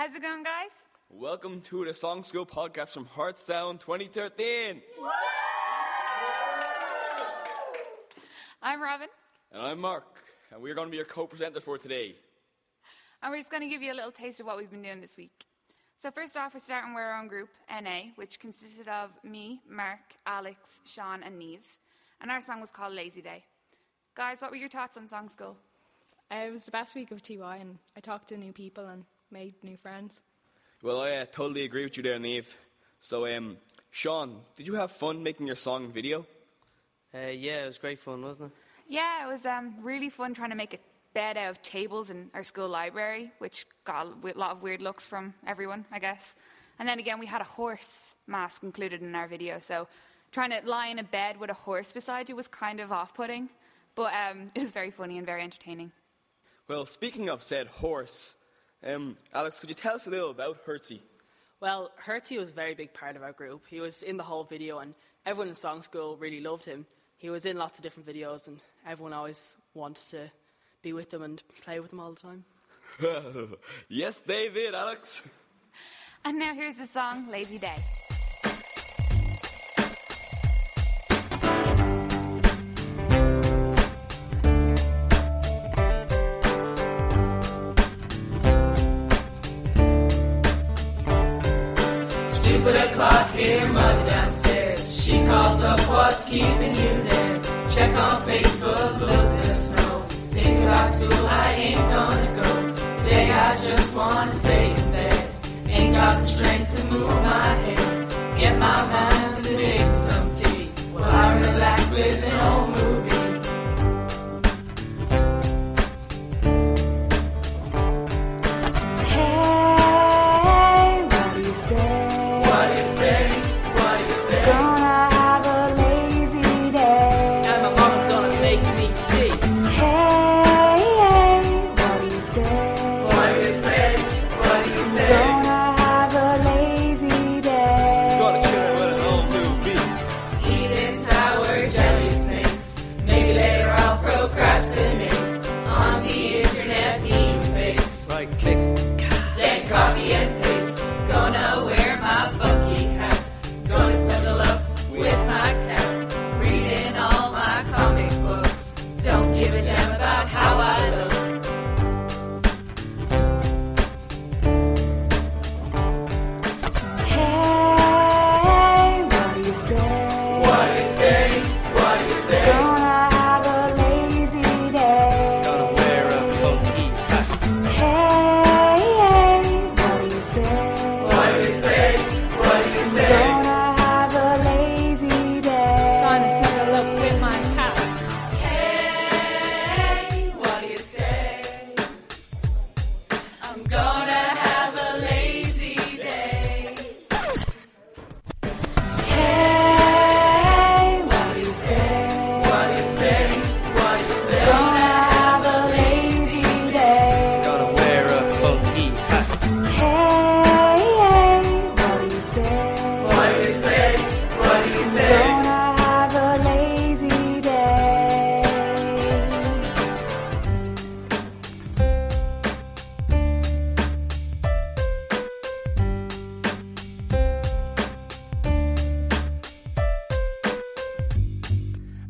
How's it going, guys? Welcome to the Song School podcast from Hartstown 2013. I'm Robin, And I'm Mark, and we're going to be your co presenters for today. and we're just going to give you a little taste of what we've been doing this week. So, first off, we're starting with our own group, NA, which consisted of me, Mark, Alex, Sean, and Neve. And our song was called Lazy Day. Guys, what were your thoughts on Song School? Uh, it was the best week of TY, and I talked to new people and made new friends. Well, I uh, totally agree with you there, Neve. So, um, Sean, did you have fun making your song video? Uh, yeah, it was great fun, wasn't it? Yeah, it was um, really fun trying to make a bed out of tables in our school library, which got a lot of weird looks from everyone, I guess. And then again, we had a horse mask included in our video, so trying to lie in a bed with a horse beside you was kind of off putting, but um, it was very funny and very entertaining. Well, speaking of said horse, um, Alex, could you tell us a little about Hertzie? Well, Hertie was a very big part of our group. He was in the whole video, and everyone in song school really loved him. He was in lots of different videos, and everyone always wanted to be with him and play with him all the time. yes, they did, Alex. And now here's the song Lazy Day. Here, mother downstairs. She calls up what's keeping you there. Check on Facebook, look at snow. Think about school, I ain't gonna go. Today I just wanna stay in bed. Ain't got the strength to move my head. Get my mind to make some tea. While I relax with an old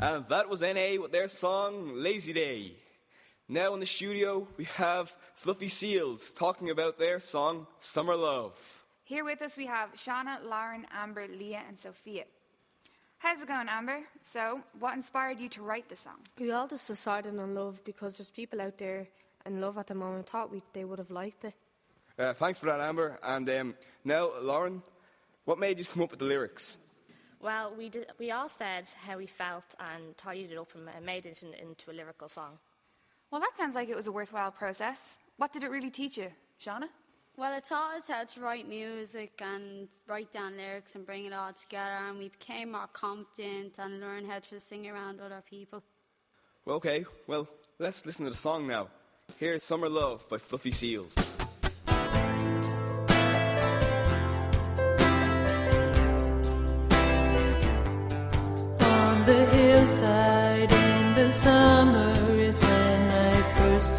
And that was NA with their song Lazy Day. Now in the studio, we have Fluffy Seals talking about their song Summer Love. Here with us, we have Shauna, Lauren, Amber, Leah, and Sophia. How's it going, Amber? So, what inspired you to write the song? We all just decided on love because there's people out there in love at the moment. Thought we they would have liked it. Uh, thanks for that, Amber. And um, now, Lauren, what made you come up with the lyrics? Well, we, did, we all said how we felt and tidied it up and made it in, into a lyrical song. Well, that sounds like it was a worthwhile process. What did it really teach you, Shauna? Well, it taught us how to write music and write down lyrics and bring it all together, and we became more confident and learned how to sing around other people. Well, okay, well, let's listen to the song now. Here's Summer Love by Fluffy Seals.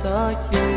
Saw you.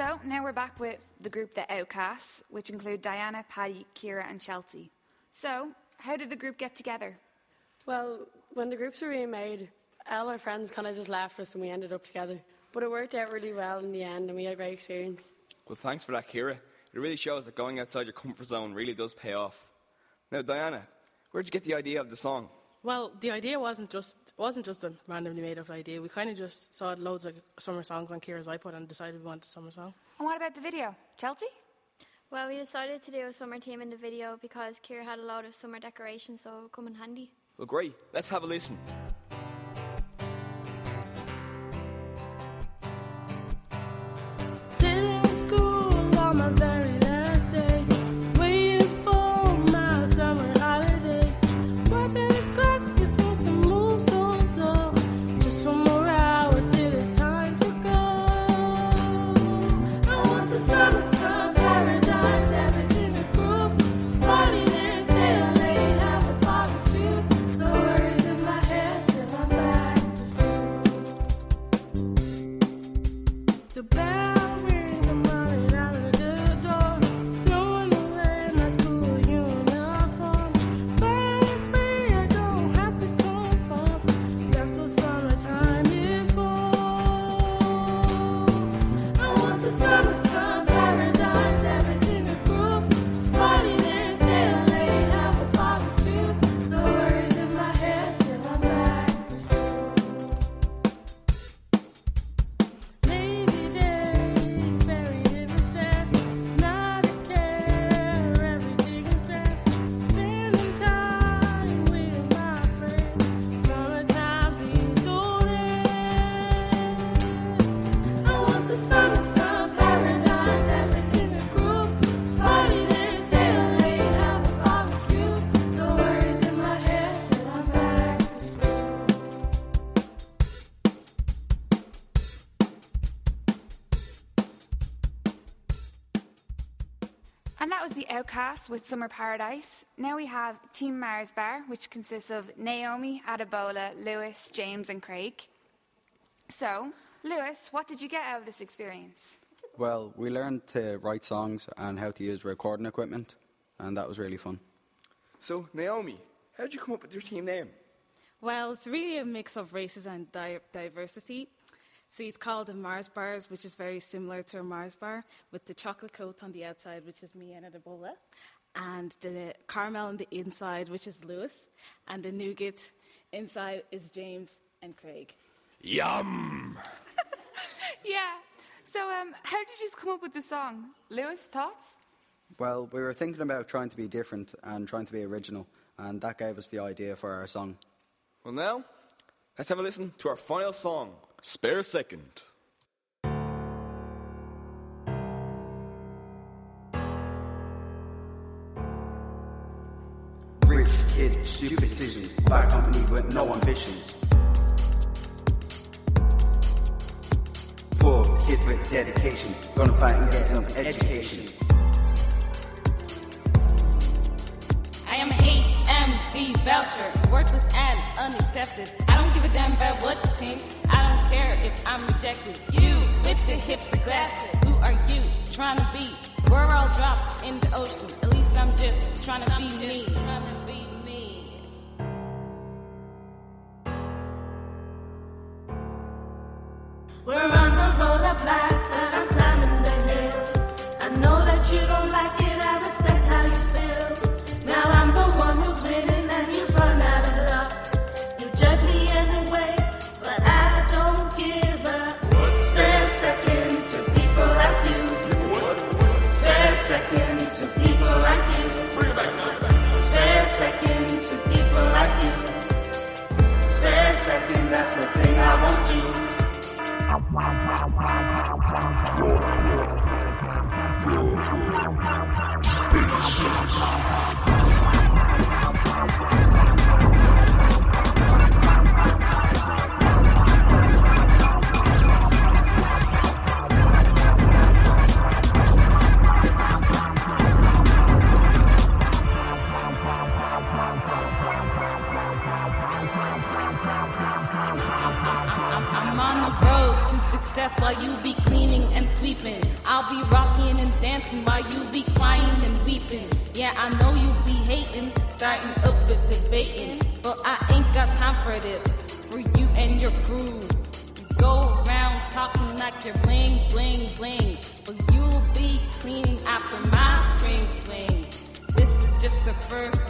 So now we're back with the group The Outcasts, which include Diana, Paddy, Kira, and Chelsea. So, how did the group get together? Well, when the groups were being made, all our friends kind of just left us and we ended up together. But it worked out really well in the end and we had a great experience. Well, thanks for that, Kira. It really shows that going outside your comfort zone really does pay off. Now, Diana, where'd you get the idea of the song? Well, the idea wasn't just wasn't just a randomly made up idea. We kind of just saw loads of summer songs on Kira's iPod and decided we wanted a summer song. And what about the video? Chelsea? Well, we decided to do a summer theme in the video because Kira had a lot of summer decorations, so it would come in handy. Well, great. Let's have a listen. The with Summer Paradise. Now we have Team Mars Bar, which consists of Naomi, Adebola, Lewis, James, and Craig. So, Lewis, what did you get out of this experience? Well, we learned to write songs and how to use recording equipment, and that was really fun. So, Naomi, how did you come up with your team name? Well, it's really a mix of races and di- diversity. See, it's called a Mars bars, which is very similar to a Mars bar, with the chocolate coat on the outside, which is me and Adebola, and the caramel on the inside, which is Lewis, and the nougat inside is James and Craig. Yum! Yeah. So, um, how did you just come up with the song? Lewis, thoughts? Well, we were thinking about trying to be different and trying to be original, and that gave us the idea for our song. Well, now, let's have a listen to our final song, Spare a Second. Rich kid, stupid decisions. Bad company with no ambitions. Poor kid with dedication. Gonna fight and get some education. I am a HMV voucher, worthless and unaccepted. I don't give a damn about what you think. I don't care if I'm rejected. You with the hipster glasses, who are you trying to be? We're all drops in the ocean. At least I'm just. Trying to be me. first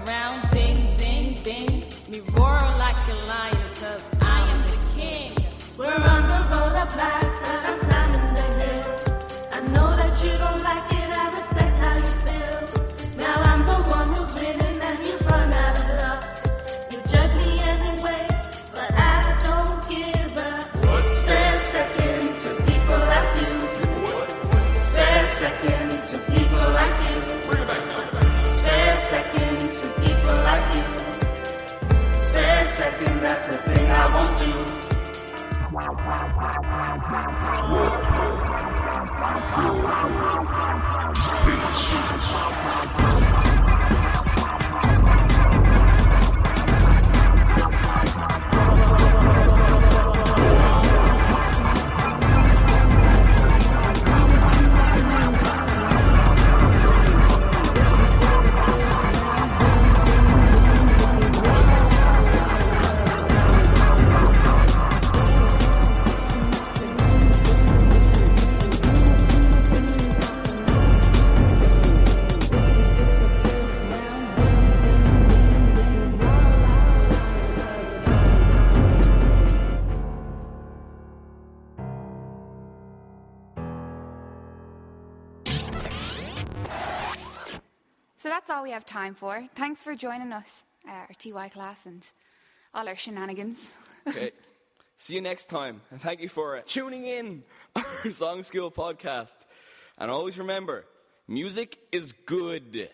So that's all we have time for. Thanks for joining us, uh, our TY class, and all our shenanigans. okay. See you next time, and thank you for tuning in our Song School podcast. And always remember, music is good.